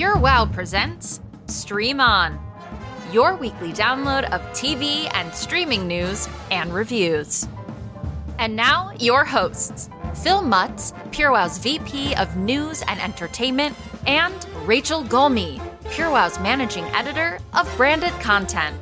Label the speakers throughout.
Speaker 1: Pure Wow presents Stream On, your weekly download of TV and streaming news and reviews. And now, your hosts Phil Mutz, Pure Wow's VP of News and Entertainment, and Rachel Gulmi, Pure Wow's Managing Editor of Branded Content.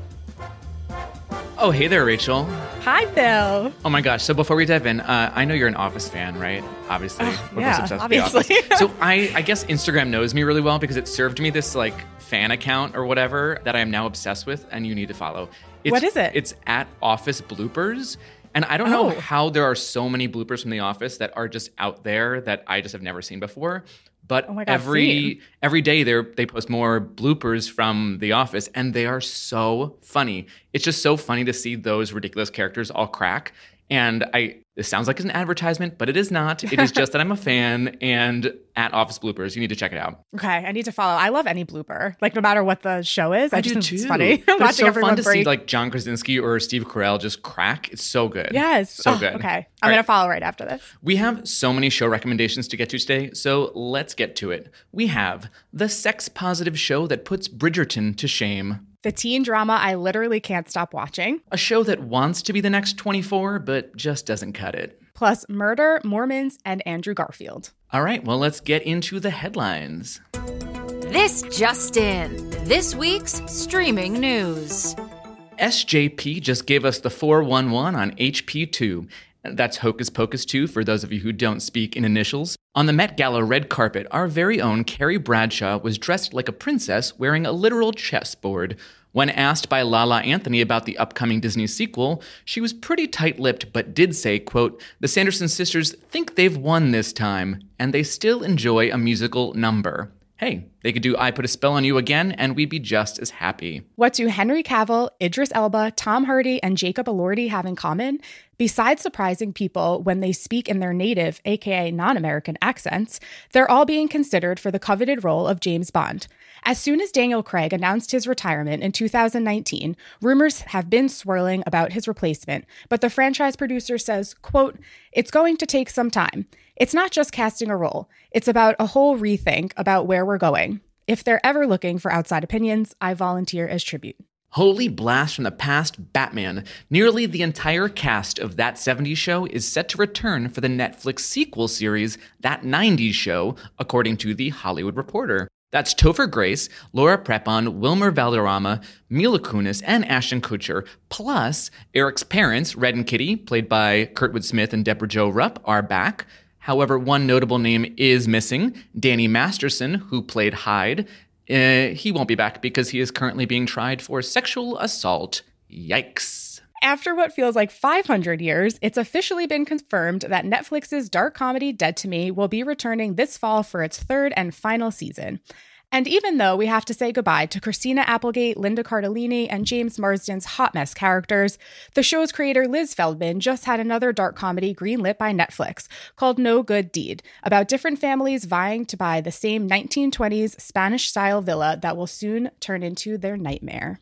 Speaker 2: Oh, hey there, Rachel.
Speaker 3: Hi, Phil.
Speaker 2: Oh my gosh. So before we dive in, uh, I know you're an Office fan, right? Obviously.
Speaker 3: Uh,
Speaker 2: We're both
Speaker 3: yeah,
Speaker 2: obsessed with
Speaker 3: obviously.
Speaker 2: The Office. so I, I guess Instagram knows me really well because it served me this like fan account or whatever that I am now obsessed with and you need to follow. It's,
Speaker 3: What is it?
Speaker 2: It's at Office Bloopers. And I don't know
Speaker 3: Oh.
Speaker 2: how there are so many bloopers from The Office that are just out there that I just have never seen before. But
Speaker 3: Oh God,
Speaker 2: every every day they they post more bloopers from The Office, and they are so funny. It's just so funny to see those ridiculous characters all crack. And I this sounds like an advertisement, but it is not. It is just that I'm a fan. And at Office Bloopers, you need to check it out.
Speaker 3: Okay, I need to follow. I love any blooper, like no matter what the show is. I, just
Speaker 2: do
Speaker 3: think it's
Speaker 2: too.
Speaker 3: funny
Speaker 2: But it's
Speaker 3: watching
Speaker 2: so fun to
Speaker 3: break.
Speaker 2: see like John Krasinski or Steve Carell just crack. It's so good.
Speaker 3: yes,
Speaker 2: so
Speaker 3: Oh,
Speaker 2: good.
Speaker 3: Okay, I'm
Speaker 2: All
Speaker 3: gonna
Speaker 2: right.
Speaker 3: follow right after this.
Speaker 2: We have so many show recommendations to get to today, so let's get to it. We have the sex positive show that puts Bridgerton to shame.
Speaker 3: The teen drama I literally can't stop watching.
Speaker 2: A show that wants to be the next 24, but just doesn't cut it.
Speaker 3: Plus murder, Mormons, and Andrew Garfield.
Speaker 2: All right, well, let's get into the headlines.
Speaker 1: This just in this week's streaming news.
Speaker 2: SJP just gave us the 411 on HP2. That's Hocus Pocus 2 for those of you who don't speak in initials. On the Met Gala red carpet, our very own Carrie Bradshaw was dressed like a princess wearing a literal chessboard. When asked by Lala Anthony about the upcoming Disney sequel, she was pretty tight-lipped but did say, quote, "The Sanderson sisters think they've won this time and they still enjoy a musical number." Hey, they could do I Put a Spell on You again and we'd be just as happy.
Speaker 3: What do Henry Cavill, Idris Elba, Tom Hardy, and Jacob Elordi have in common? Besides surprising people when they speak in their native, aka non American accents, they're all being considered for the coveted role of James Bond. As soon as Daniel Craig announced his retirement in 2019, rumors have been swirling about his replacement, but the franchise producer says, quote, it's going to take some time. It's not just casting a role, it's about a whole rethink about where we're going. If they're ever looking for outside opinions, I volunteer as tribute.
Speaker 2: Holy blast from the past, Batman. Nearly the entire cast of That 70s Show is set to return for the Netflix sequel series, That 90s Show, according to The Hollywood Reporter. That's Topher Grace, Laura Prepon, Wilmer Valderrama, Mila Kunis, and Ashton Kutcher, plus Eric's parents, Red and Kitty, played by Kurtwood Smith and Debra Jo Rupp, are back. However, one notable name is missing Danny Masterson, who played Hyde. Uh, he won't be back because he is currently being tried for sexual assault. Yikes.
Speaker 3: After what feels like 500 years, it's officially been confirmed that Netflix's dark comedy Dead to Me will be returning this fall for its third and final season. And even though we have to say goodbye to Christina Applegate, Linda Cardellini, and James Marsden's hot mess characters, the show's creator Liz Feldman just had another dark comedy greenlit by Netflix called No Good Deed, about different families vying to buy the same 1920s Spanish style villa that will soon turn into their nightmare.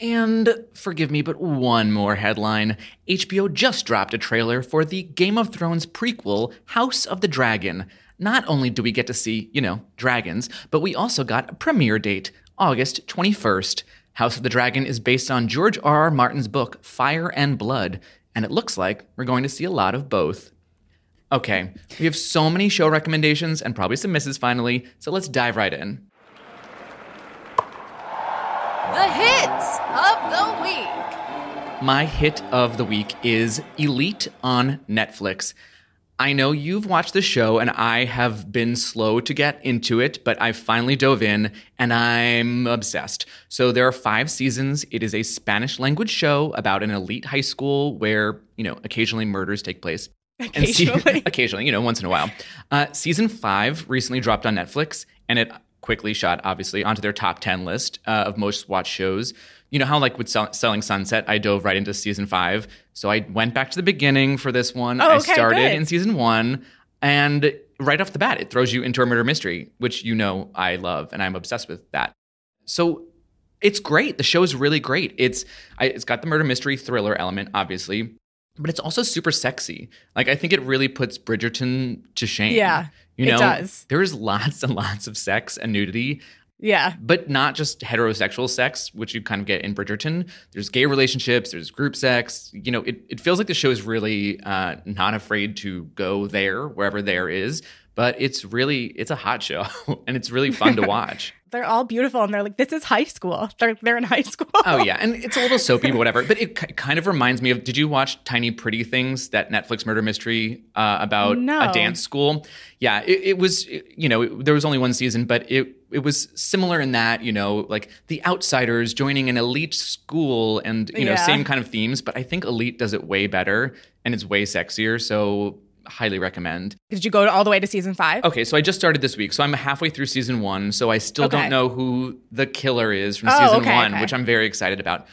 Speaker 2: And forgive me, but one more headline. HBO just dropped a trailer for the Game of Thrones prequel, House of the Dragon. Not only do we get to see, you know, dragons, but we also got a premiere date, August 21st. House of the Dragon is based on George R. R. Martin's book, Fire and Blood, and it looks like we're going to see a lot of both. Okay, we have so many show recommendations and probably some misses finally, so let's dive right in.
Speaker 1: The hits of the week.
Speaker 2: My hit of the week is Elite on Netflix. I know you've watched the show and I have been slow to get into it, but I finally dove in and I'm obsessed. So there are five seasons. It is a Spanish language show about an elite high school where, you know, occasionally murders take place. And se-
Speaker 3: Occasionally.
Speaker 2: occasionally, you know, once in a while. Uh, season five recently dropped on Netflix, and it quickly shot, obviously, onto their top 10 list uh, of most watched shows. You know how, like, with Sell- Selling Sunset, I dove right into season five. So I went back to the beginning for this one.
Speaker 3: Oh,
Speaker 2: I started
Speaker 3: good.
Speaker 2: in season one, and right off the bat, it throws you into a murder mystery, which you know I love, and I'm obsessed with that. So it's great. The show is really great. It's I, it's got the murder mystery thriller element, obviously, but it's also super sexy. Like I think it really puts Bridgerton to shame.
Speaker 3: Yeah,
Speaker 2: you
Speaker 3: it
Speaker 2: know,
Speaker 3: does.
Speaker 2: There's lots and lots of sex and nudity.
Speaker 3: Yeah.
Speaker 2: But not just heterosexual sex, which you kind of get in Bridgerton. There's gay relationships, there's group sex. You know, it, it feels like the show is really uh, not afraid to go there, wherever there is. But it's really, it's a hot show and it's really fun to watch
Speaker 3: they're all beautiful and they're like this is high school they're they're in high school
Speaker 2: oh yeah and it's a little soapy but whatever but it kind of reminds me of did you watch tiny pretty things that netflix murder mystery uh, about
Speaker 3: no.
Speaker 2: a dance school yeah it, it was you know it, there was only one season but it it was similar in that you know like the outsiders joining an elite school and you know
Speaker 3: Yeah.
Speaker 2: same kind of themes but i think elite does it way better and it's way sexier so highly recommend
Speaker 3: did you go all the way to season five
Speaker 2: Okay, so I just started this week, so I'm halfway through season one. So I still
Speaker 3: Okay.
Speaker 2: don't know who the killer is from
Speaker 3: Oh,
Speaker 2: season
Speaker 3: okay,
Speaker 2: one,
Speaker 3: okay.
Speaker 2: which I'm very excited about.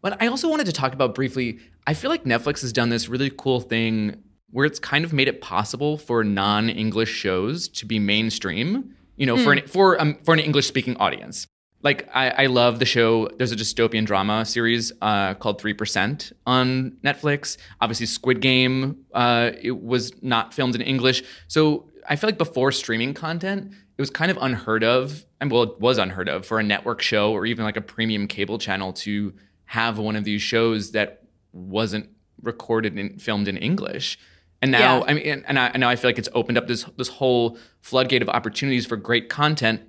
Speaker 2: But I also wanted to talk about briefly. I feel like Netflix has done this really cool thing where it's kind of made it possible for non-English shows to be mainstream. You know,
Speaker 3: Hmm.
Speaker 2: for an for um, for an English-speaking audience. Like I, I love the show. There's a dystopian drama series uh, called Three Percent on Netflix. Obviously, Squid Game. Uh, it was not filmed in English, so I feel like before streaming content, it was kind of unheard of. And well, it was unheard of for a network show or even like a premium cable channel to have one of these shows that wasn't recorded and filmed in English. And now,
Speaker 3: Yeah.
Speaker 2: I mean, and, and I, and now I feel like it's opened up this this whole floodgate of opportunities for great content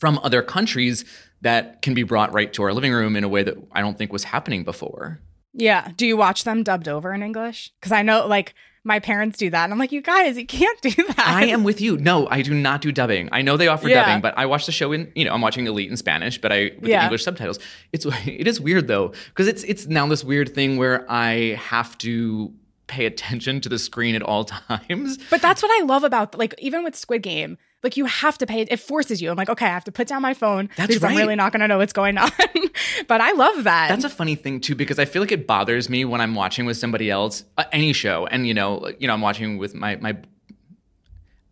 Speaker 2: from other countries that can be brought right to our living room in a way that I don't think was happening before.
Speaker 3: yeah do you watch them dubbed over in english because i know like my parents do that and i'm like you guys you can't do that
Speaker 2: I am with you. No, I do not do dubbing. I know they offer
Speaker 3: Yeah.
Speaker 2: dubbing, but I watch the show in, you know, I'm watching Elite in Spanish, but I with the
Speaker 3: Yeah.
Speaker 2: English subtitles. It's it is weird though, because it's it's now this weird thing where I have to pay attention to the screen at all times.
Speaker 3: But that's what I love about like even with Squid Game, like you have to pay it forces you. I'm like, okay, I have to put down my phone
Speaker 2: That's
Speaker 3: because I'm really not gonna know what's going on. but I love that.
Speaker 2: That's a funny thing too, because I feel like it bothers me when I'm watching with somebody else, uh, any show, and you know, you know, I'm watching with my my.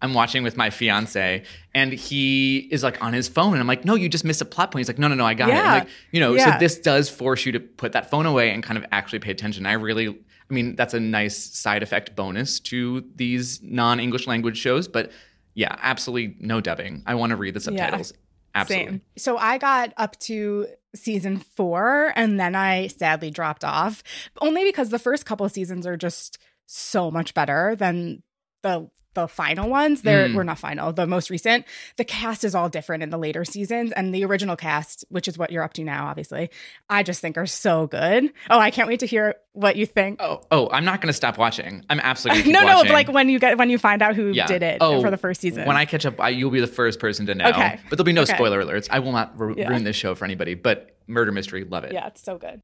Speaker 2: I'm watching with my fiance, and he is like on his phone, and I'm like, "No, you just missed a plot point." He's like, "No, no, no, I got it."
Speaker 3: Yeah.
Speaker 2: I'm like, you know,
Speaker 3: Yeah.
Speaker 2: so this does force you to put that phone away and kind of actually pay attention. I really, I mean, that's a nice side effect bonus to these non-English language shows, but yeah, absolutely no dubbing. I want to read the subtitles. Absolutely.
Speaker 3: Same. So I got up to season four and then I sadly dropped off, only because the first couple of seasons are just so much better than the the final ones. They're
Speaker 2: Mm.
Speaker 3: we're not final, the most recent. The cast is all different in the later seasons, and the original cast, which is what you're up to now, obviously, I just think are so good. Oh, I can't wait to hear what you think.
Speaker 2: Oh, oh, I'm not going to stop watching. I'm absolutely
Speaker 3: no, no,
Speaker 2: watching.
Speaker 3: but like when you get when you find out who
Speaker 2: Yeah.
Speaker 3: did it
Speaker 2: Oh,
Speaker 3: for the first season.
Speaker 2: When I catch up, I, you'll be the first person to know.
Speaker 3: Okay.
Speaker 2: But there'll be no
Speaker 3: Okay.
Speaker 2: spoiler alerts. I will not ru-
Speaker 3: Yeah.
Speaker 2: ruin this show for anybody. But murder mystery, love it.
Speaker 3: yeah, it's so good.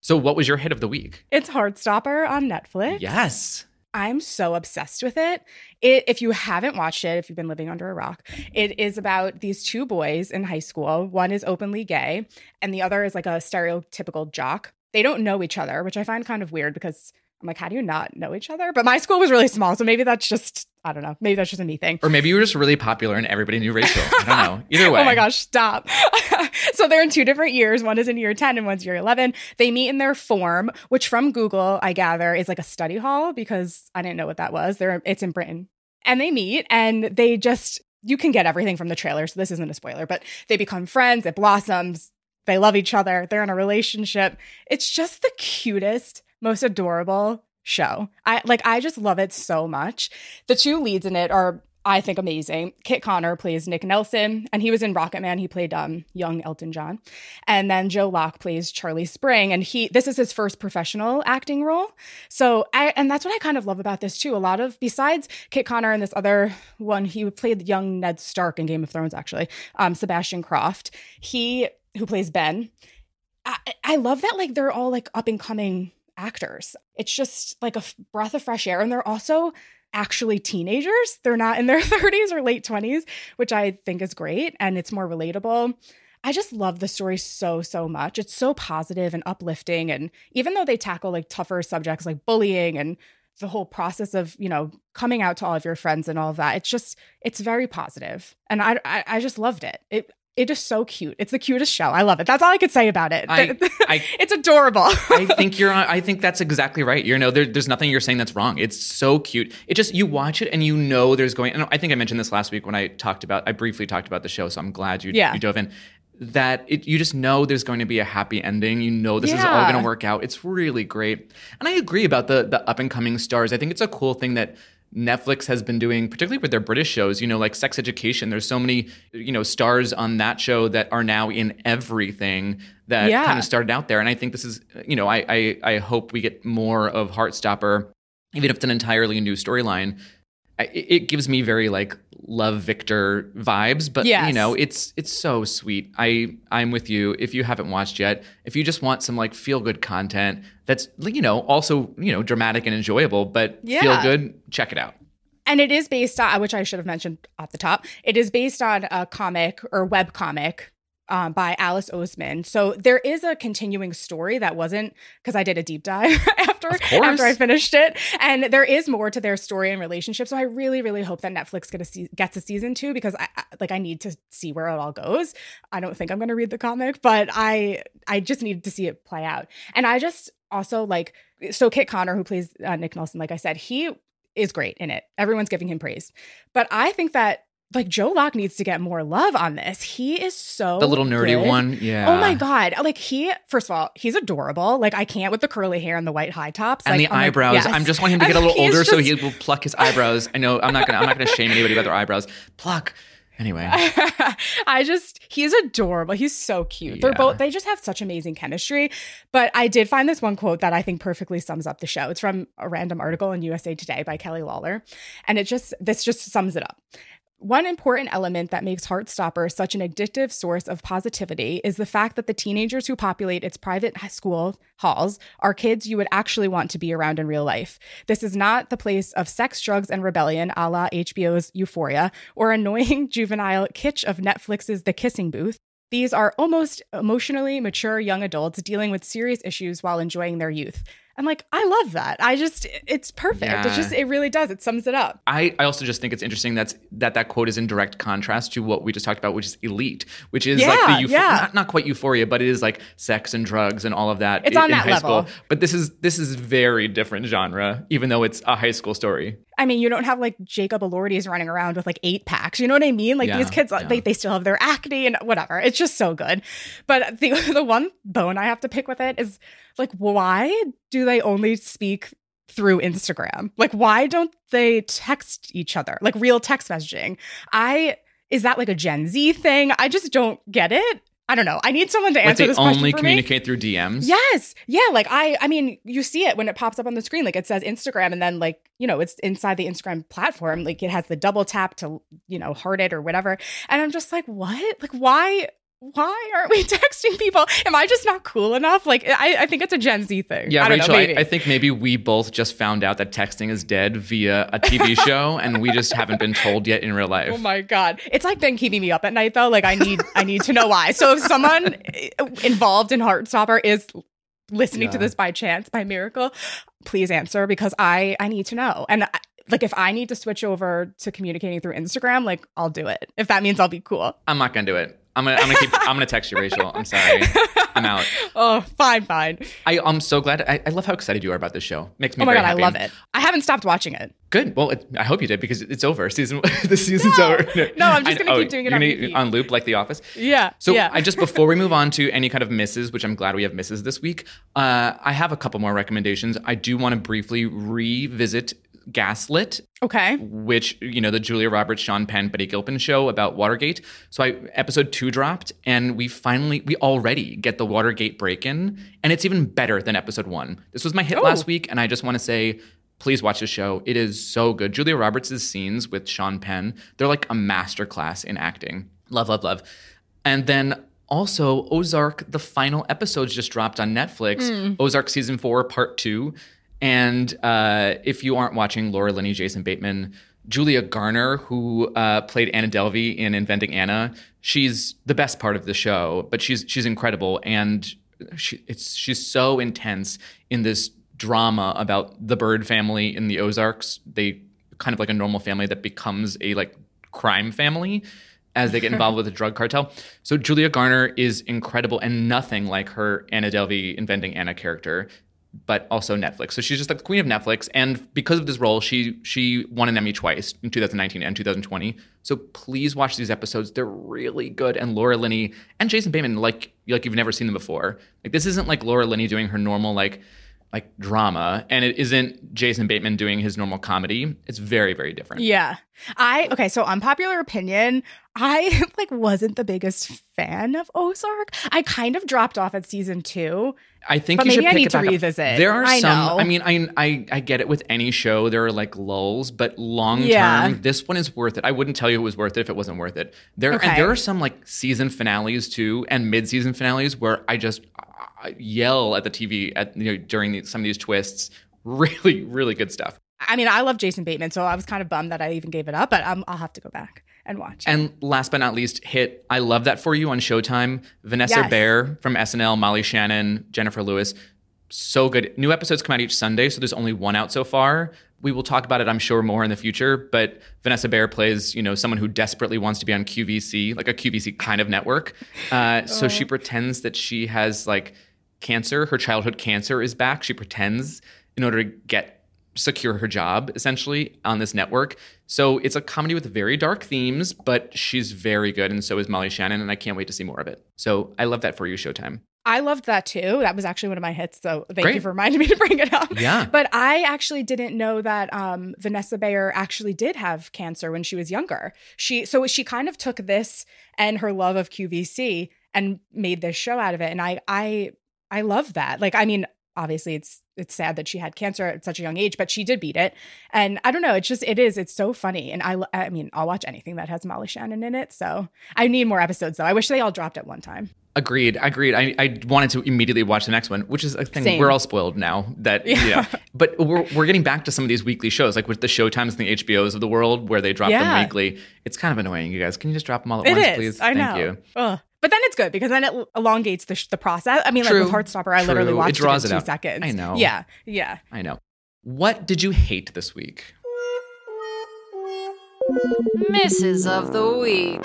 Speaker 2: So, what was your hit of the week?
Speaker 3: It's Heartstopper on Netflix.
Speaker 2: Yes.
Speaker 3: I'm so obsessed with it. It if you haven't watched it, if you've been living under a rock, it is about these two boys in high school. One is openly gay and the other is like a stereotypical jock. They don't know each other, which I find kind of weird because I'm like, how do you not know each other? But my school was really small, so maybe that's just I don't know. Maybe that's just a me thing.
Speaker 2: Or maybe you were just really popular and everybody knew Rachel. I don't know. Either way.
Speaker 3: Oh my gosh, stop. so they're in two different years. One is in year 10 and one's year 11. They meet in their form, which from Google, I gather, is like a study hall because I didn't know what that was. They're it's in Britain. And they meet and they just you can get everything from the trailer, so this isn't a spoiler, but they become friends, it blossoms, they love each other, they're in a relationship. It's just the cutest, most adorable show. I like I just love it so much. The two leads in it are I think amazing. Kit Connor plays Nick Nelson, and he was in Rocket Man. He played um, young Elton John, and then Joe Locke plays Charlie Spring, and he this is his first professional acting role. So, I and that's what I kind of love about this too. A lot of besides Kit Connor and this other one, he played young Ned Stark in Game of Thrones. Actually, um, Sebastian Croft, he who plays Ben. I, I love that like they're all like up and coming actors. It's just like a breath of fresh air, and they're also actually teenagers. They're not in their 30s or late 20s, which I think is great and it's more relatable. I just love the story so, so much. It's so positive and uplifting. And even though they tackle like tougher subjects like bullying and the whole process of, you know, coming out to all of your friends and all of that, it's just, it's very positive. And I, I, I just loved it. It, it is so cute. It's the cutest show. I love it. That's all I could say about it.
Speaker 2: I- I-
Speaker 3: it's adorable.
Speaker 2: I think you're. I think that's exactly right. You know, there, there's nothing you're saying that's wrong. It's so cute. It just you watch it and you know there's going. And I think I mentioned this last week when I talked about. I briefly talked about the show, so I'm glad you
Speaker 3: Yeah.
Speaker 2: you dove in. That it, you just know there's going to be a happy ending. You know this is all going to work out. It's really great. And I agree about the the up and coming stars. I think it's a cool thing that Netflix has been doing, particularly with their British shows, you know, like Sex Education. There's so many, you know, stars on that show that are now in everything that
Speaker 3: Yeah.
Speaker 2: kind of started out there. And I think this is, you know, I, I I hope we get more of Heartstopper, even if it's an entirely new storyline. It, it gives me very like love Victor vibes, but you know, it's it's so sweet. I I'm with you. If you haven't watched yet, if you just want some like feel good content that's you know also you know dramatic and enjoyable, but
Speaker 3: Yeah.
Speaker 2: feel good, check it out.
Speaker 3: and it is based on which I should have mentioned at the top. It is based on a comic or web comic um, by Alice Oseman. So there is a continuing story that wasn't because I did a deep dive after after I finished it, and there is more to their story and relationship. So I really, really hope that Netflix get a se- gets a season two because I I- like I need to see where it all goes. I don't think I'm going to read the comic, but I I just need to see it play out. And I just also like so Kit Connor who plays uh, Nick Nelson, like I said, he is great in it. Everyone's giving him praise. But I think that like Joe Locke needs to get more love on this. He is so
Speaker 2: The little nerdy
Speaker 3: good.
Speaker 2: one, yeah.
Speaker 3: Oh my god! Like he, first of all, he's adorable. Like I can't with the curly hair and the white high tops
Speaker 2: and
Speaker 3: like,
Speaker 2: the
Speaker 3: oh
Speaker 2: eyebrows.
Speaker 3: yes.
Speaker 2: I'm just wanting him to get a little older so he will pluck his eyebrows. I know I'm not gonna I'm not gonna shame anybody about their eyebrows. Pluck. Anyway.
Speaker 3: I just he's adorable. He's so cute. They're both they just have such amazing chemistry. But I did find this one quote that I think perfectly sums up the show. It's from a random article in USA Today by Kelly Lawler. And it just this just sums it up. One important element that makes Heartstopper such an addictive source of positivity is the fact that the teenagers who populate its private school halls are kids you would actually want to be around in real life. This is not the place of sex, drugs, and rebellion a la HBO's Euphoria or annoying juvenile kitsch of Netflix's The Kissing Booth. These are almost emotionally mature young adults dealing with serious issues while enjoying their youth. And like, I love that. I just, it's perfect.
Speaker 2: Yeah.
Speaker 3: It just, it really does. It sums it up.
Speaker 2: I, I also just think it's interesting that's that that quote is in direct contrast to what we just talked about, which is elite, which is like
Speaker 3: Yeah,
Speaker 2: the euph-
Speaker 3: yeah.
Speaker 2: not, not quite euphoria, but it is like sex and drugs and all of that.
Speaker 3: It's
Speaker 2: i-
Speaker 3: on
Speaker 2: in
Speaker 3: that
Speaker 2: high
Speaker 3: level.
Speaker 2: School. But this is this is very different genre, even though it's a high school story.
Speaker 3: I mean, you don't have like Jacob Elordi's running around with like eight packs. You know what I mean? Like
Speaker 2: Yeah,
Speaker 3: these kids, uh,
Speaker 2: yeah.
Speaker 3: they, they still have their acne and whatever. It's just so good. But the the one bone I have to pick with it is like, why do they only speak through Instagram? Like, why don't they text each other? Like real text messaging. I is that like a Gen Z thing? I just don't get it. I don't know. I need someone to answer
Speaker 2: they
Speaker 3: this question
Speaker 2: only
Speaker 3: for me.
Speaker 2: communicate through DMs.
Speaker 3: Yes. Yeah. Like I I mean, you see it when it pops up on the screen. Like it says Instagram and then like, you know, it's inside the Instagram platform. Like it has the double tap to, you know, heart it or whatever. And I'm just like, what? Like why why aren't we texting people? Am I just not cool enough? Like I, I think it's a Gen Z thing.
Speaker 2: Yeah,
Speaker 3: I
Speaker 2: Rachel,
Speaker 3: know,
Speaker 2: I. I think maybe we both just found out that texting is dead via a TV show, and we just haven't been told yet in real life.
Speaker 3: Oh my god. It's like been keeping me up at night though. Like I need I need to know why. So if someone uh, involved in Heartstopper is listening to this by chance, by miracle, please answer because I I need to know. And I, like if I need to switch over to communicating through Instagram, like I'll do it. If that means I'll be cool.
Speaker 2: I'm not gonna do it. I'm gonna I'm gonna keep I'm gonna text you, Rachel. I'm sorry. I'm out.
Speaker 3: Oh, fine, fine.
Speaker 2: I, I'm so glad. I, I love how excited you are about this show. Makes me
Speaker 3: Oh my god,
Speaker 2: happy.
Speaker 3: I love it. I haven't stopped watching it.
Speaker 2: Good. Well, it, I hope you did because it's over. Season the season's over.
Speaker 3: No, I'm just
Speaker 2: I-
Speaker 3: gonna keep
Speaker 2: oh,
Speaker 3: doing it on
Speaker 2: gonna- on loop like The Office.
Speaker 3: Yeah.
Speaker 2: So
Speaker 3: yeah.
Speaker 2: I just before we move on to any kind of misses, which I'm glad we have misses this week, uh, I have a couple more recommendations. I do want to briefly revisit Gaslit,
Speaker 3: okay.
Speaker 2: which you know the Julia Roberts, Sean Penn, Betty Gilpin show about Watergate. So I episode two dropped, and we finally we already get the Watergate break in, and it's even better than episode one. This was my hit
Speaker 3: Oh.
Speaker 2: last week, and I just want to say. Please watch the show. It is so good. Julia Roberts' scenes with Sean Penn, they're like a masterclass in acting. Love, love, love. And then also Ozark, the final episodes just dropped on Netflix. Hmm. Ozark season four, part two. And uh, if you aren't watching Laura Linney, Jason Bateman, Julia Garner, who uh, played Anna Delvey in Inventing Anna, she's the best part of the show. But she's she's incredible, and she, it's she's so intense in this drama about the Bird family in the Ozarks. They kind of like a normal family that becomes a like crime family. as they get involved with the drug cartel. So Julia Garner is incredible and nothing like her Anna Delvey inventing Anna character but also Netflix. So she's just like the queen of Netflix. And because of this role, she she won an Emmy twice in 2019 and 2020. So please watch these episodes. They're really good. And Laura Linney and Jason Bateman, like like you've never seen them before. Like this isn't like Laura Linney doing her normal like like drama and it isn't Jason Bateman doing his normal comedy. It's very very different.
Speaker 3: Yeah. I okay, so unpopular opinion, I like wasn't the biggest fan of Ozark. I kind of dropped off at season 2.
Speaker 2: I think
Speaker 3: maybe
Speaker 2: should
Speaker 3: I need
Speaker 2: it
Speaker 3: to
Speaker 2: back up.
Speaker 3: revisit.
Speaker 2: There are
Speaker 3: I
Speaker 2: some
Speaker 3: know.
Speaker 2: I mean I, I I get it with any show there are like lulls, but long term
Speaker 3: Yeah.
Speaker 2: this one is worth it. I wouldn't tell you it was worth it if it wasn't worth it. There
Speaker 3: Okay.
Speaker 2: and there are some like season finales too and mid-season finales where I just yell at the TV at you know during the, some of these twists. Really really good stuff.
Speaker 3: I mean, I love Jason Bateman, so I was kind of bummed that I even gave it up, but um, I'll have to go back and watch.
Speaker 2: And last but not least, hit I Love That For You on Showtime. Vanessa
Speaker 3: Yes.
Speaker 2: Bayer from SNL, Molly Shannon, Jennifer Lewis. So good. New episodes come out each Sunday, so there's only one out so far. We will talk about it, I'm sure, more in the future. But Vanessa Bayer plays, you know, someone who desperately wants to be on QVC, like a QVC kind of network. Uh, so she pretends that she has like cancer. Her childhood cancer is back. She pretends in order to get secure her job essentially on this network. So it's a comedy with very dark themes, but she's very good, and so is Molly Shannon, and I can't wait to see more of it. So I love that for you, Showtime.
Speaker 3: I loved that too. That was actually one of my hits, so thank
Speaker 2: Great.
Speaker 3: you for reminding me to bring it up.
Speaker 2: Yeah.
Speaker 3: But I actually didn't know that um, Vanessa Bayer actually did have cancer when she was younger. She so she kind of took this and her love of QVC and made this show out of it. And I I I love that. Like I mean, obviously it's it's sad that she had cancer at such a young age, but she did beat it. And I don't know, it's just it is it's so funny. And I I mean, I'll watch anything that has Molly Shannon in it. So I need more episodes though. I wish they all dropped at one time.
Speaker 2: Agreed. Agreed. I, I wanted to immediately watch the next one, which is a thing
Speaker 3: Same.
Speaker 2: we're all spoiled now. That you know, but we're we're getting back to some of these weekly shows, like with the Showtimes and the HBOs of the world, where they drop
Speaker 3: Yeah.
Speaker 2: them weekly. It's kind of annoying, you guys. Can you just drop them all at
Speaker 3: It
Speaker 2: once,
Speaker 3: is.
Speaker 2: please?
Speaker 3: I
Speaker 2: Thank
Speaker 3: know.
Speaker 2: you.
Speaker 3: Ugh. But then it's good because then it elongates the, sh- the process. I mean, like
Speaker 2: True.
Speaker 3: with Heartstopper, I
Speaker 2: True.
Speaker 3: literally watched it,
Speaker 2: draws
Speaker 3: in
Speaker 2: it
Speaker 3: two
Speaker 2: out.
Speaker 3: seconds.
Speaker 2: I know.
Speaker 3: Yeah, yeah.
Speaker 2: I know. What did you hate this week?
Speaker 1: Misses of the Week.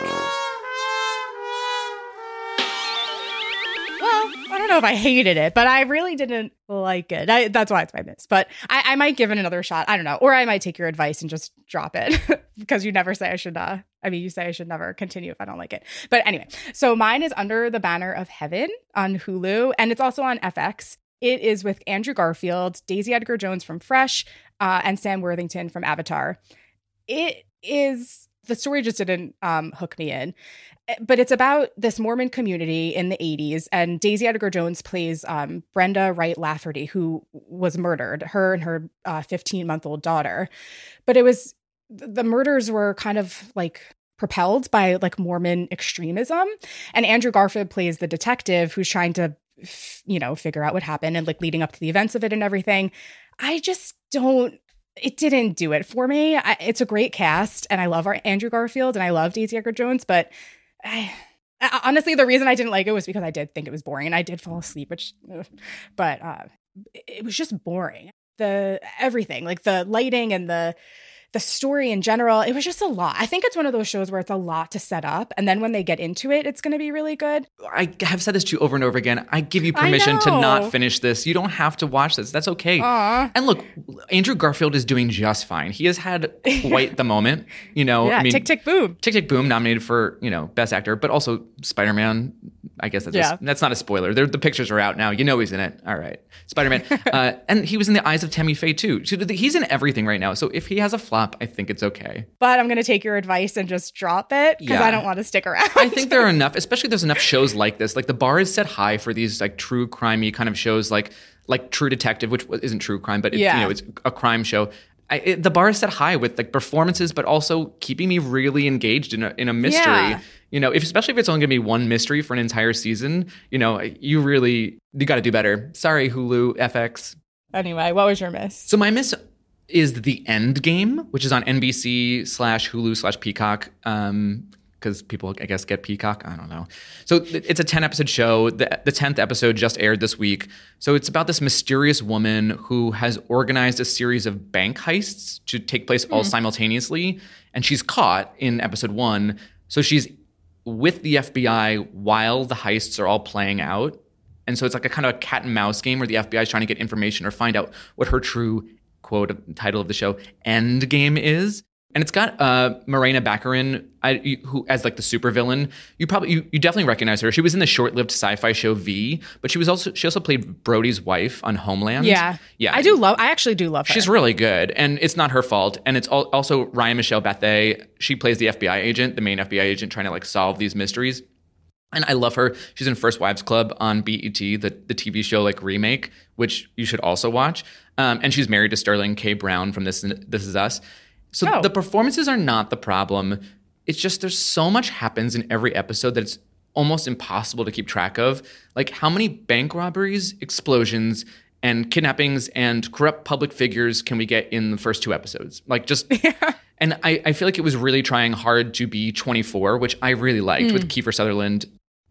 Speaker 3: Well, I don't know if I hated it, but I really didn't like it. I, that's why it's my miss. But I, I might give it another shot. I don't know, or I might take your advice and just drop it because you never say I should. Uh, I mean, you say I should never continue if I don't like it. But anyway, so mine is Under the Banner of Heaven on Hulu, and it's also on FX. It is with Andrew Garfield, Daisy Edgar Jones from Fresh, uh, and Sam Worthington from Avatar. It is the story just didn't um, hook me in, Eh, but it's about this Mormon community in the 80s, and Daisy Edgar Jones plays um, Brenda Wright Lafferty, who was murdered, her and her 15 month old daughter. But it was the murders were kind of like propelled by like Mormon extremism, and Andrew Garfield plays the detective who's trying to you know figure out what happened and like leading up to the events of it and everything. I just don't it didn't do it for me. I, it's a great cast, and I love our Andrew Garfield and I love Daisy Edgar Jones, but I, honestly, the reason I didn't like it was because I did think it was boring, and I did fall asleep. Which, but uh, it was just boring. The everything, like the lighting and the the story in general, it was just a lot. I think it's one of those shows where it's a lot to set up, and then when they get into it, it's going to be really good.
Speaker 2: I have said this to you over and over again. I give you permission to not finish this. You don't have to watch this. That's okay.
Speaker 3: Aw.
Speaker 2: And look, Andrew Garfield is doing just fine. He has had quite the moment. You know,
Speaker 3: Yeah,
Speaker 2: I mean,
Speaker 3: tick tick boom.
Speaker 2: Tick Tick Boom nominated for you know best actor, but also Spider Man. I guess that's
Speaker 3: Yeah.
Speaker 2: a, that's not a spoiler. They're, the pictures are out now. You know he's in it. All right, Spider Man, uh, and he was in the Eyes of Tammy Faye too. So he's in everything right now. So if he has a I think it's okay.
Speaker 3: But I'm going to take your advice and just drop it because
Speaker 2: Yeah.
Speaker 3: I don't want to stick around.
Speaker 2: I think there are enough, especially there's enough shows like this. Like the bar is set high for these like true crimey kind of shows, like like True Detective, which isn't true crime, but it's,
Speaker 3: Yeah.
Speaker 2: you know it's a crime show. I, it, the bar is set high with like performances, but also keeping me really engaged in a in a mystery.
Speaker 3: Yeah.
Speaker 2: You know, if especially if it's only going to be one mystery for an entire season, you know, you really you got to do better. Sorry, Hulu, FX.
Speaker 3: anyway, what was your miss?
Speaker 2: So my miss is the End Game, which is on NBC slash Hulu slash Peacock. Um, because people, I guess, get Peacock. I don't know. So it's a 10 episode show. The, the 10th episode just aired this week. So it's about this mysterious woman who has organized a series of bank heists to take place all simultaneously. And she's caught in episode one. So she's with the FBI while the heists are all playing out. And so it's like a kind of a cat and mouse game where the FBI is trying to get information or find out what her true quote title of the show end game is and it's got uh, Morena Baccarin, I, who as like the supervillain. You probably you, you definitely recognize her. She was in the short-lived sci-fi show V, but she was also she also played Brody's wife on Homeland.
Speaker 3: Yeah,
Speaker 2: yeah.
Speaker 3: I do love. I actually do love her.
Speaker 2: She's really good, and it's not her fault. And it's also Ryan Michelle Bathé. She plays the FBI agent, the main FBI agent, trying to like solve these mysteries. And I love her. She's in First Wives Club on BET, the, the TV show like remake, which you should also watch. Um, and she's married to Sterling K. Brown from This This Is Us. So oh. the performances are not the problem. It's just there's so much happens in every episode that it's almost impossible to keep track of. Like how many bank robberies, explosions, and kidnappings and corrupt public figures can we get in the first two episodes? Like just yeah. and I, I feel like it was really trying hard to be 24, which I really liked mm. with Kiefer Sutherland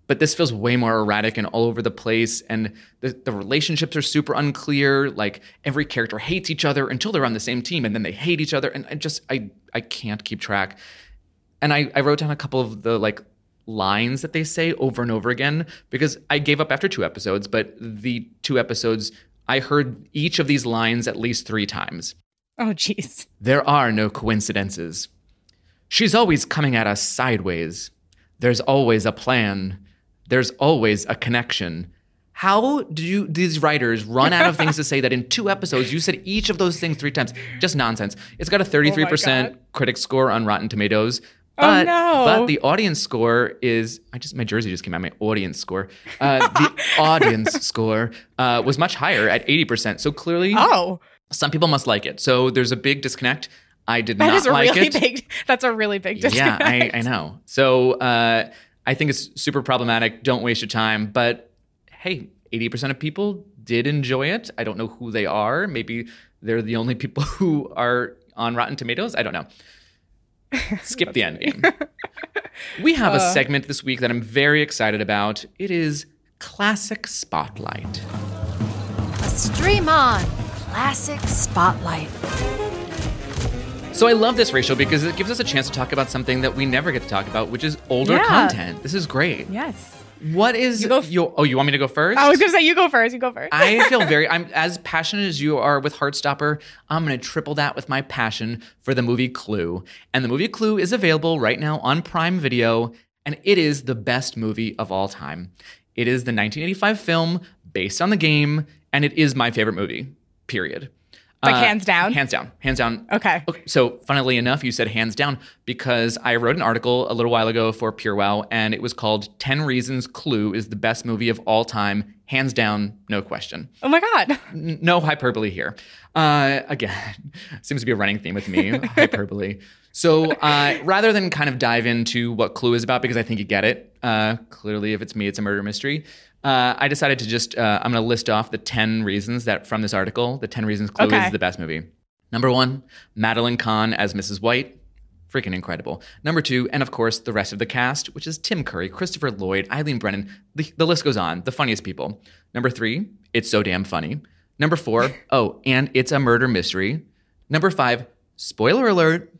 Speaker 2: but this feels way more erratic and all over the place and the, the relationships are super unclear like every character hates each other until they're on the same team and then they hate each other and i just i i can't keep track. And i i wrote down a couple of the like lines that they say over and over again because i gave up after two episodes but the two episodes i heard each of these lines at least three times.
Speaker 3: Oh jeez.
Speaker 2: There are no coincidences. She's always coming at us sideways. There's always a plan there's always a connection. How do you, these writers run out of things to say that in two episodes you said each of those things three times? Just nonsense. It's got a 33% oh critic score on Rotten Tomatoes.
Speaker 3: Oh, but, oh no.
Speaker 2: but the audience score is I just my jersey just came out my audience score. Uh, the audience score uh, was much higher at 80%. So clearly
Speaker 3: oh.
Speaker 2: some people must like it. So there's a big disconnect. I did
Speaker 3: that
Speaker 2: not
Speaker 3: is a
Speaker 2: like
Speaker 3: really
Speaker 2: it.
Speaker 3: Big, that's a really big disconnect.
Speaker 2: Yeah, I, I know. So uh, I think it's super problematic. Don't waste your time. But hey, 80% of people did enjoy it. I don't know who they are. Maybe they're the only people who are on Rotten Tomatoes. I don't know. Skip the end game. we have uh, a segment this week that I'm very excited about. It is Classic Spotlight.
Speaker 1: A stream on Classic Spotlight.
Speaker 2: So I love this, Rachel because it gives us a chance to talk about something that we never get to talk about, which is older yeah. content. This is great.
Speaker 3: Yes.
Speaker 2: What is you f- your? Oh, you want me to go first?
Speaker 3: I was going to say you go first. You go first.
Speaker 2: I feel very. I'm as passionate as you are with Heartstopper. I'm going to triple that with my passion for the movie Clue, and the movie Clue is available right now on Prime Video, and it is the best movie of all time. It is the 1985 film based on the game, and it is my favorite movie. Period.
Speaker 3: Like uh, hands down?
Speaker 2: Hands down. Hands down.
Speaker 3: Okay. okay.
Speaker 2: So, funnily enough, you said hands down because I wrote an article a little while ago for PureWow and it was called 10 Reasons Clue is the best movie of all time. Hands down, no question.
Speaker 3: Oh my God.
Speaker 2: N- no hyperbole here. Uh, again, seems to be a running theme with me hyperbole. So, uh, rather than kind of dive into what Clue is about, because I think you get it, uh, clearly, if it's me, it's a murder mystery. Uh, I decided to just uh, I'm going to list off the ten reasons that from this article, the ten reasons Clue okay. is the best movie. Number one, Madeline Kahn as Mrs. White, freaking incredible. Number two, and of course the rest of the cast, which is Tim Curry, Christopher Lloyd, Eileen Brennan. The, the list goes on. The funniest people. Number three, it's so damn funny. Number four, oh, and it's a murder mystery. Number five, spoiler alert.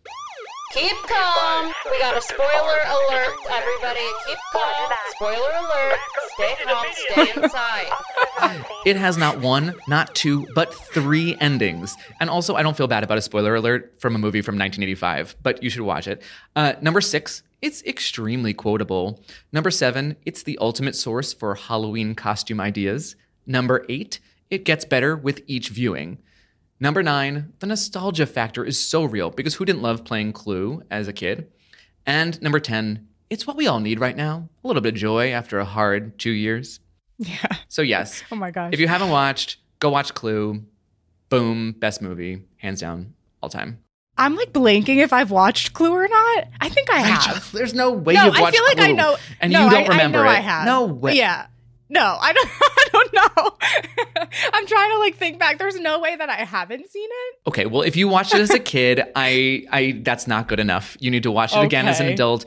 Speaker 4: Keep calm. We got a spoiler alert, everybody. Keep calm. Spoiler alert. Stay calm. Stay inside.
Speaker 2: it has not one, not two, but three endings. And also, I don't feel bad about a spoiler alert from a movie from 1985, but you should watch it. Uh, number six, it's extremely quotable. Number seven, it's the ultimate source for Halloween costume ideas. Number eight, it gets better with each viewing. Number nine, the nostalgia factor is so real because who didn't love playing Clue as a kid? And number 10, it's what we all need right now a little bit of joy after a hard two years.
Speaker 3: Yeah.
Speaker 2: So, yes.
Speaker 3: oh my gosh.
Speaker 2: If you haven't watched, go watch Clue. Boom, best movie, hands down, all time.
Speaker 3: I'm like blanking if I've watched Clue or not. I think I have.
Speaker 2: There's no way
Speaker 3: no,
Speaker 2: you've watched
Speaker 3: I feel like
Speaker 2: Clue
Speaker 3: I know.
Speaker 2: and
Speaker 3: no,
Speaker 2: you don't
Speaker 3: I,
Speaker 2: remember
Speaker 3: I know
Speaker 2: it.
Speaker 3: I have.
Speaker 2: No way.
Speaker 3: Yeah. No, I don't. I don't know. I'm trying to like think back. There's no way that I haven't seen it.
Speaker 2: Okay, well, if you watched it as a kid, I, I, that's not good enough. You need to watch it again as an
Speaker 3: Okay.
Speaker 2: adult.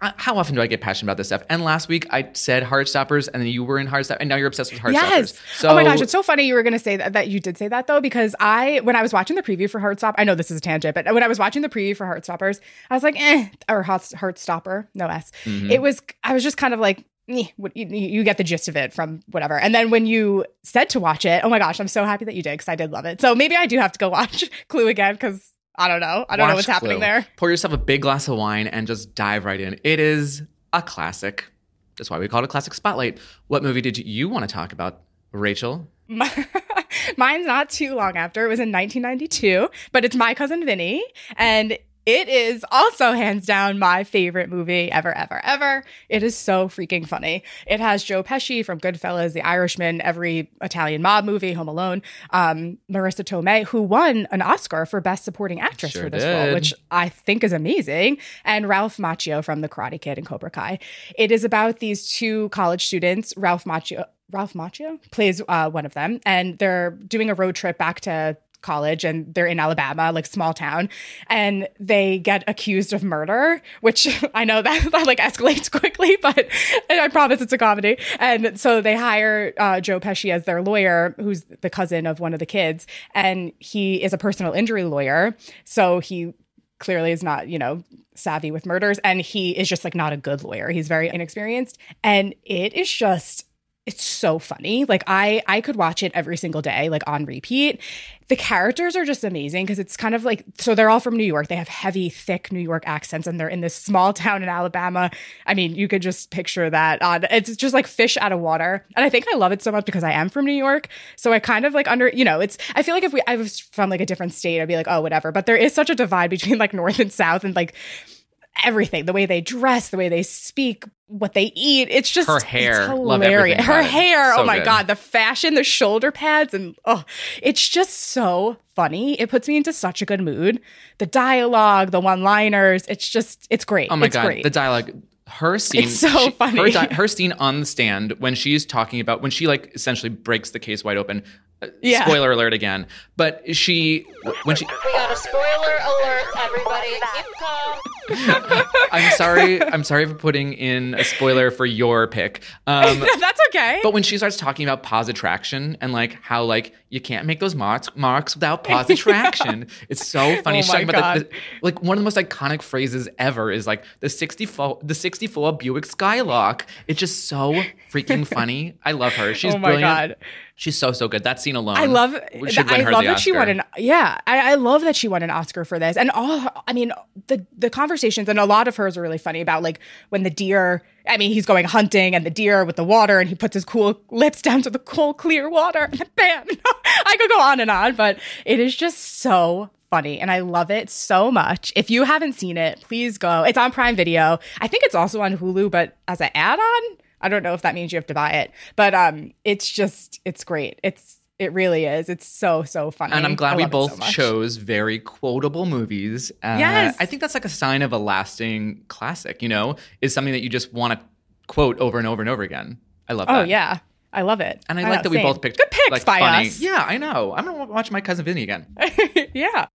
Speaker 2: How often do I get passionate about this stuff? And last week I said Heartstoppers, and then you were in Heartstoppers, and now you're obsessed with Heartstoppers.
Speaker 3: Yes.
Speaker 2: So,
Speaker 3: oh my gosh, it's so funny you were going to say that, that you did say that though, because I, when I was watching the preview for Heartstopper, I know this is a tangent, but when I was watching the preview for Heartstoppers, I was like, eh, or Heart, Heartstopper, no S.
Speaker 2: Mhm.
Speaker 3: It was, I was just kind of like, Eh, you, you get the gist of it from whatever. And then when you said to watch it, oh my gosh, I'm so happy that you did because I did love it. So maybe I do have to go watch Clue again because I don't know. I don't know
Speaker 2: watch
Speaker 3: what's happening there.
Speaker 2: Pour yourself a big glass of wine and just dive right in. It is a classic. That's why we call it a classic spotlight. What movie did you want to talk about, Rachel?
Speaker 3: Mine's not too long after. It was in 1992, but it's My Cousin Vinny. And it is also hands down my favorite movie ever, ever, ever. It is so freaking funny. It has Joe Pesci from Goodfellas, The Irishman, every Italian mob movie, Home Alone, um, Marisa Tomei, who won an Oscar for Best Supporting Actress
Speaker 2: Sure
Speaker 3: for this
Speaker 2: did.
Speaker 3: role, which I think is amazing, and Ralph Macchio from The Karate Kid and Cobra Kai. It is about these two college students, Ralph Macchio. Ralph Macchio plays uh, one of them, and they're doing a road trip back to college and they're in Alabama, like small town, and they get accused of murder, which I know that, that like escalates quickly, but I promise it's a comedy. And so they hire uh, Joe Pesci as their lawyer, who's the cousin of one of the kids, and he is a personal injury lawyer. So he clearly is not, you know, savvy with murders and he is just like not a good lawyer. He's very inexperienced and it is just it's so funny. Like I I could watch it every single day like on repeat. The characters are just amazing because it's kind of like so they're all from New York. They have heavy thick New York accents and they're in this small town in Alabama. I mean, you could just picture that on it's just like fish out of water. And I think I love it so much because I am from New York. So I kind of like under, you know, it's I feel like if we I was from like a different state, I'd be like, "Oh, whatever." But there is such a divide between like north and south and like everything the way they dress the way they speak what they eat it's just
Speaker 2: Her hair.
Speaker 3: Hilarious her hair
Speaker 2: So
Speaker 3: oh my
Speaker 2: good.
Speaker 3: god the fashion the shoulder pads and oh it's just so funny it puts me into such a good mood the dialogue the one liners it's just it's great
Speaker 2: Oh my
Speaker 3: it's
Speaker 2: god,
Speaker 3: great
Speaker 2: the dialogue. Her scene,
Speaker 3: It's so funny.
Speaker 2: Her, her scene on the stand when she's talking about when she like essentially breaks the case wide open. Uh,
Speaker 3: Yeah.
Speaker 2: Spoiler alert again. But she when she
Speaker 4: We got a spoiler alert, everybody. Keep calm.
Speaker 2: I'm sorry. I'm sorry for putting in a spoiler for your pick. Um,
Speaker 3: that's okay
Speaker 2: but when she starts talking about positraction and like how like you can't make those marks marks without positraction, it's so funny.
Speaker 3: Oh
Speaker 2: She's talking
Speaker 3: my
Speaker 2: about the, the- like one of the most iconic phrases ever is like the 64 the 64 Buick Skylark. It's just so freaking funny. I love her. She's
Speaker 3: oh my
Speaker 2: brilliant.
Speaker 3: god
Speaker 2: She's so so good. That scene alone.
Speaker 3: I love
Speaker 2: should win
Speaker 3: I love that she won an yeah I, I love that she won an Oscar for this and all I mean the the conversations and a lot of hers are really funny about like when the deer I mean he's going hunting and the deer with the water and he puts his cool lips down to the cool clear water and bam! I could go on and on but it is just so funny and I love it so much. If you haven't seen it please go. It's on Prime Video. I think it's also on Hulu but as an add-on I don't know if that means you have to buy it, but um, it's just it's great. It's it really is. It's so so funny.
Speaker 2: And I'm glad
Speaker 3: I
Speaker 2: we
Speaker 3: it so
Speaker 2: both chose very quotable movies. Uh,
Speaker 3: Yes.
Speaker 2: I think that's like a sign of a lasting classic, you know, is something that you just want to quote over and over and over again. I love that.
Speaker 3: Oh yeah, I love it.
Speaker 2: And I,
Speaker 3: know,
Speaker 2: like that we
Speaker 3: same.
Speaker 2: both picked
Speaker 3: good picks
Speaker 2: like,
Speaker 3: by
Speaker 2: funny.
Speaker 3: us.
Speaker 2: Yeah, I know. I'm gonna watch my cousin Vinny again.
Speaker 3: yeah.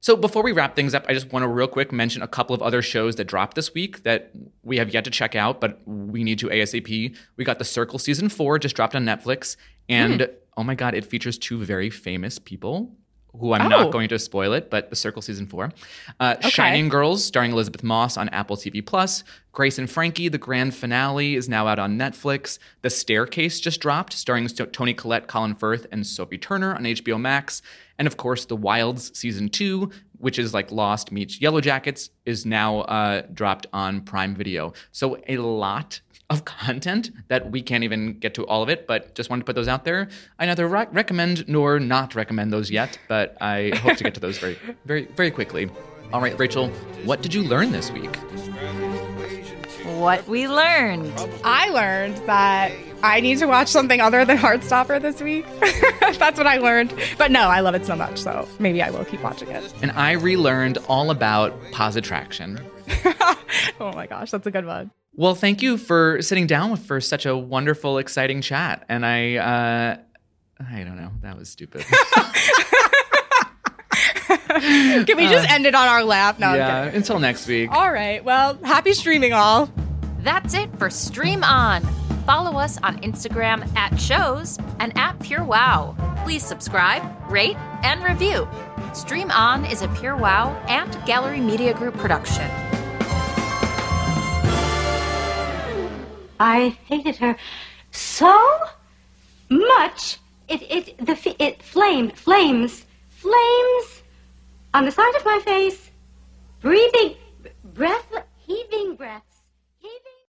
Speaker 2: So before we wrap things up, I just want to real quick mention a couple of other shows that dropped this week that we have yet to check out, but we need to ASAP. We got The Circle season four just dropped on Netflix, and oh my god, it features two very famous people. Who I'm
Speaker 3: Oh.
Speaker 2: not going to spoil it, but The Circle season four, uh, Shining Girls, starring Elisabeth Moss on Apple TV Plus. Grace and Frankie, the grand finale, is now out on Netflix. The Staircase just dropped, starring Toni Collette, Colin Firth, and Sophie Turner on HBO Max. And of course, The Wilds season two, which is like Lost meets Yellow Jackets, is now uh, dropped on Prime Video. So a lot of content that we can't even get to all of it, but just wanted to put those out there. I neither re- recommend nor not recommend those yet, but I hope to get to those very, very, very quickly. All right, Rachel, what did you learn this week?
Speaker 1: What we learned.
Speaker 3: I learned that I need to watch something other than Heartstopper this week. That's what I learned. But no, I love it so much, so maybe I will keep watching it.
Speaker 2: And I relearned all about positraction.
Speaker 3: oh my gosh, that's a good one.
Speaker 2: Well, thank you for sitting down with for such a wonderful, exciting chat. And I, uh, I don't know, that was stupid.
Speaker 3: Can we just end it on our laugh? No, I'm
Speaker 2: yeah. Until next week.
Speaker 3: All right. Well, happy streaming, all.
Speaker 1: That's it for Stream On. Follow us on Instagram at shows and at Pure Wow. Please subscribe, rate, and review. Stream On is a Pure Wow and Gallery Media Group production.
Speaker 5: I hated her so much. It it the it flamed, flames, flames on the side of my face, breathing, breath, heaving heaving.